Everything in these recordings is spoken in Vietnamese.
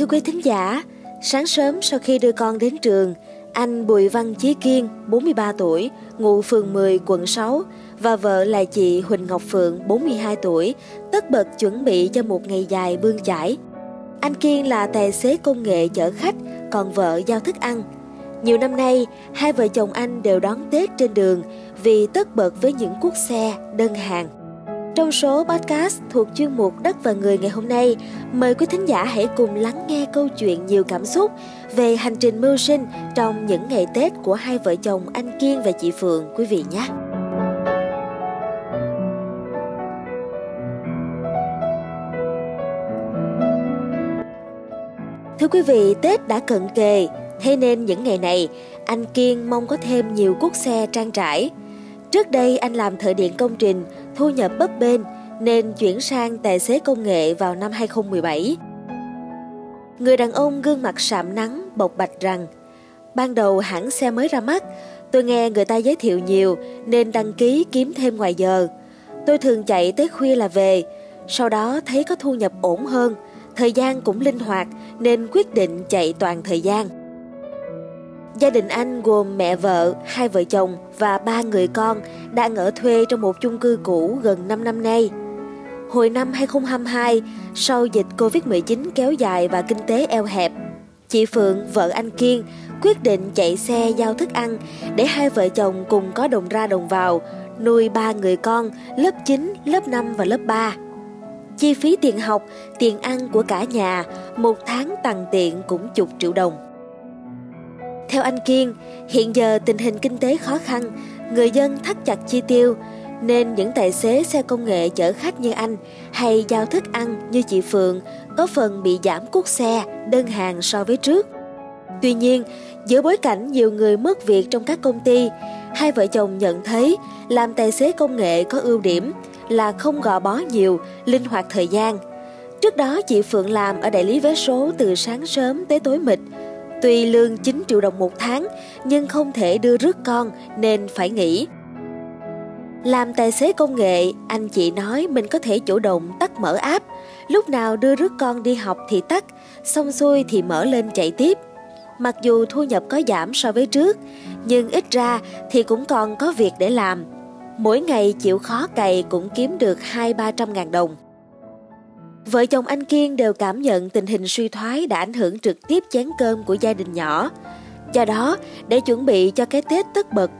Thưa quý thính giả, sáng sớm sau khi đưa con đến trường, anh Bùi Văn Chí Kiên, 43 tuổi, ngụ phường 10, quận 6 và vợ là chị Huỳnh Ngọc Phượng, 42 tuổi, tất bật chuẩn bị cho một ngày dài bươn chải. Anh Kiên là tài xế công nghệ chở khách, còn vợ giao thức ăn. Nhiều năm nay, hai vợ chồng anh đều đón Tết trên đường vì tất bật với những cuốc xe, đơn hàng. Trong số podcast thuộc chuyên mục Đất và Người ngày hôm nay, mời quý thính giả hãy cùng lắng nghe câu chuyện nhiều cảm xúc về hành trình mưu sinh trong những ngày Tết của hai vợ chồng anh Kiên và chị Phượng quý vị nhé. Thưa quý vị, Tết đã cận kề, thế nên những ngày này, anh Kiên mong có thêm nhiều cuốc xe trang trải. Trước đây anh làm thợ điện công trình, thu nhập bấp bênh nên chuyển sang tài xế công nghệ vào năm 2017. Người đàn ông gương mặt sạm nắng, bộc bạch rằng Ban đầu hãng xe mới ra mắt, tôi nghe người ta giới thiệu nhiều nên đăng ký kiếm thêm ngoài giờ. Tôi thường chạy tới khuya là về, sau đó thấy có thu nhập ổn hơn, thời gian cũng linh hoạt nên quyết định chạy toàn thời gian. Gia đình anh gồm mẹ vợ, hai vợ chồng và ba người con đang ở thuê trong một chung cư cũ gần 5 năm nay. Hồi năm 2022, sau dịch Covid-19 kéo dài và kinh tế eo hẹp, chị Phượng, vợ anh Kiên, quyết định chạy xe giao thức ăn để hai vợ chồng cùng có đồng ra đồng vào, nuôi ba người con lớp 9, lớp 5 và lớp 3. Chi phí tiền học, tiền ăn của cả nhà một tháng tằn tiện cũng chục triệu đồng. Theo anh Kiên, hiện giờ tình hình kinh tế khó khăn, người dân thắt chặt chi tiêu, nên những tài xế xe công nghệ chở khách như anh hay giao thức ăn như chị Phượng có phần bị giảm cuốc xe, đơn hàng so với trước. Tuy nhiên, giữa bối cảnh nhiều người mất việc trong các công ty, hai vợ chồng nhận thấy làm tài xế công nghệ có ưu điểm là không gò bó nhiều, linh hoạt thời gian. Trước đó chị Phượng làm ở đại lý vé số từ sáng sớm tới tối mịt, Tuy lương 9 triệu đồng một tháng nhưng không thể đưa rước con nên phải nghỉ. Làm tài xế công nghệ, anh chị nói mình có thể chủ động tắt mở app, lúc nào đưa rước con đi học thì tắt, xong xuôi thì mở lên chạy tiếp. Mặc dù thu nhập có giảm so với trước, nhưng ít ra thì cũng còn có việc để làm. Mỗi ngày chịu khó cày cũng kiếm được 2-300 ngàn đồng. Vợ chồng anh Kiên đều cảm nhận tình hình suy thoái đã ảnh hưởng trực tiếp chén cơm của gia đình nhỏ. Do đó, để chuẩn bị cho cái Tết tất bật,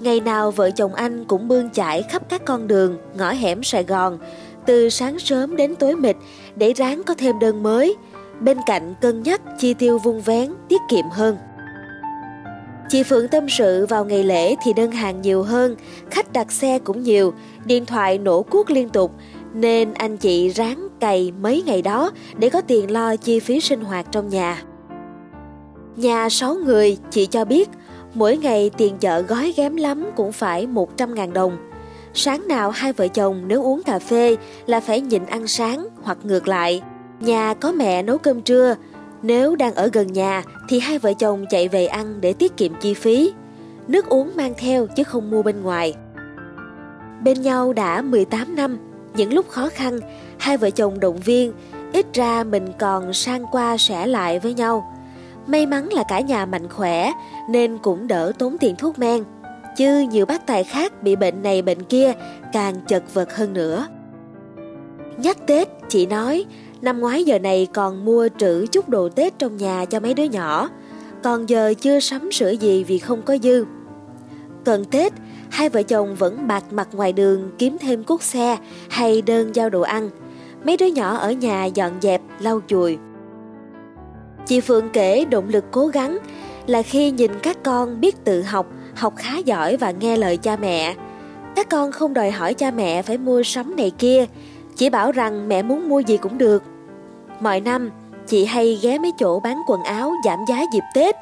ngày nào vợ chồng anh cũng bươn chải khắp các con đường, ngõ hẻm Sài Gòn, từ sáng sớm đến tối mịt để ráng có thêm đơn mới, bên cạnh cân nhắc chi tiêu vung vén, tiết kiệm hơn. Chị Phượng tâm sự vào ngày lễ thì đơn hàng nhiều hơn, khách đặt xe cũng nhiều, điện thoại nổ cuốc liên tục, nên anh chị ráng cày mấy ngày đó để có tiền lo chi phí sinh hoạt trong nhà. Nhà 6 người, chị cho biết, mỗi ngày tiền chợ gói ghém lắm cũng phải 100.000 đồng. Sáng nào hai vợ chồng nếu uống cà phê là phải nhịn ăn sáng hoặc ngược lại. Nhà có mẹ nấu cơm trưa, nếu đang ở gần nhà thì hai vợ chồng chạy về ăn để tiết kiệm chi phí. Nước uống mang theo chứ không mua bên ngoài. Bên nhau đã 18 năm, những lúc khó khăn, hai vợ chồng động viên, ít ra mình còn sang qua sẻ lại với nhau. May mắn là cả nhà mạnh khỏe nên cũng đỡ tốn tiền thuốc men. Chứ nhiều bác tài khác bị bệnh này bệnh kia càng chật vật hơn nữa. Nhắc Tết, chị nói, năm ngoái giờ này còn mua trữ chút đồ Tết trong nhà cho mấy đứa nhỏ. Còn giờ chưa sắm sửa gì vì không có dư. Cần Tết, hai vợ chồng vẫn bạc mặt ngoài đường kiếm thêm cuốc xe hay đơn giao đồ ăn. Mấy đứa nhỏ ở nhà dọn dẹp, lau chùi. Chị Phượng kể động lực cố gắng là khi nhìn các con biết tự học, học khá giỏi và nghe lời cha mẹ. Các con không đòi hỏi cha mẹ phải mua sắm này kia, chỉ bảo rằng mẹ muốn mua gì cũng được. Mọi năm, chị hay ghé mấy chỗ bán quần áo giảm giá dịp Tết,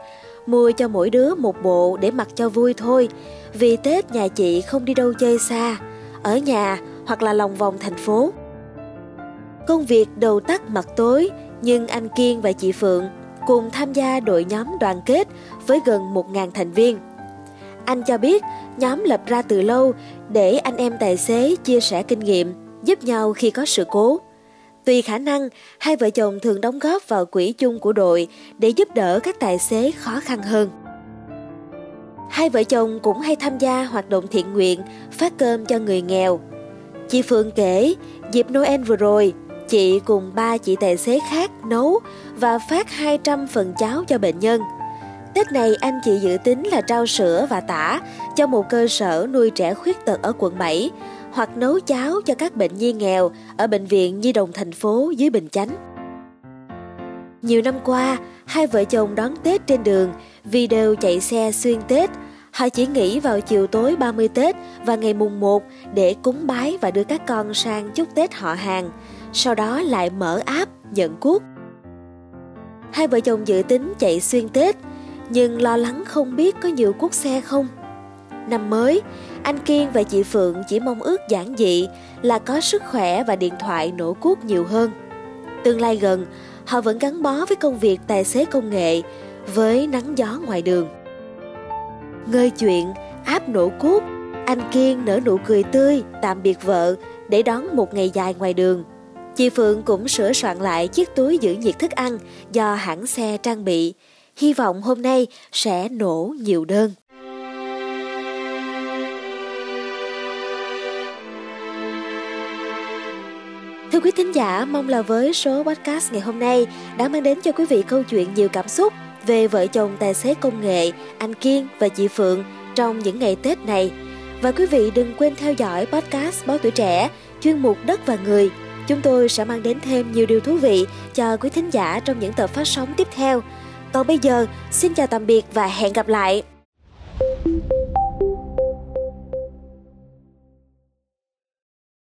mua cho mỗi đứa một bộ để mặc cho vui thôi, vì Tết nhà chị không đi đâu chơi xa, ở nhà hoặc là lòng vòng thành phố. Công việc đầu tắt mặt tối, nhưng anh Kiên và chị Phượng cùng tham gia đội nhóm đoàn kết với gần 1.000 thành viên. Anh cho biết nhóm lập ra từ lâu để anh em tài xế chia sẻ kinh nghiệm, giúp nhau khi có sự cố. Tùy khả năng, hai vợ chồng thường đóng góp vào quỹ chung của đội để giúp đỡ các tài xế khó khăn hơn. Hai vợ chồng cũng hay tham gia hoạt động thiện nguyện, phát cơm cho người nghèo. Chị Phương kể, dịp Noel vừa rồi, chị cùng ba chị tài xế khác nấu và phát 200 phần cháo cho bệnh nhân. Tết này anh chị dự tính là trao sữa và tả cho một cơ sở nuôi trẻ khuyết tật ở quận 7 hoặc nấu cháo cho các bệnh nhi nghèo ở bệnh viện Nhi đồng thành phố dưới Bình Chánh. Nhiều năm qua, hai vợ chồng đón Tết trên đường vì đều chạy xe xuyên Tết. Họ chỉ nghỉ vào chiều tối 30 Tết và ngày mùng 1 để cúng bái và đưa các con sang chúc Tết họ hàng, sau đó lại mở áp nhận cuốc. Hai vợ chồng dự tính chạy xuyên Tết, nhưng lo lắng không biết có nhiều cuốc xe không. Năm mới, anh Kiên và chị Phượng chỉ mong ước giản dị là có sức khỏe và điện thoại nổ cuốc nhiều hơn. Tương lai gần, họ vẫn gắn bó với công việc tài xế công nghệ, với nắng gió ngoài đường. Ngơi chuyện, áp nổ cuốc, anh Kiên nở nụ cười tươi tạm biệt vợ để đón một ngày dài ngoài đường. Chị Phượng cũng sửa soạn lại chiếc túi giữ nhiệt thức ăn do hãng xe trang bị. Hy vọng hôm nay sẽ nổ nhiều đơn. Thưa quý thính giả, mong là với số podcast ngày hôm nay đã mang đến cho quý vị câu chuyện nhiều cảm xúc về vợ chồng tài xế công nghệ anh Kiên và chị Phượng trong những ngày Tết này. Và quý vị đừng quên theo dõi podcast Báo Tuổi Trẻ, chuyên mục Đất và Người. Chúng tôi sẽ mang đến thêm nhiều điều thú vị cho quý thính giả trong những tập phát sóng tiếp theo. Còn bây giờ, xin chào tạm biệt và hẹn gặp lại!